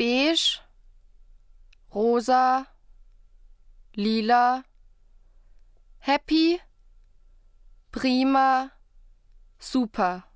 beige, rosa, lila, happy, prima, super.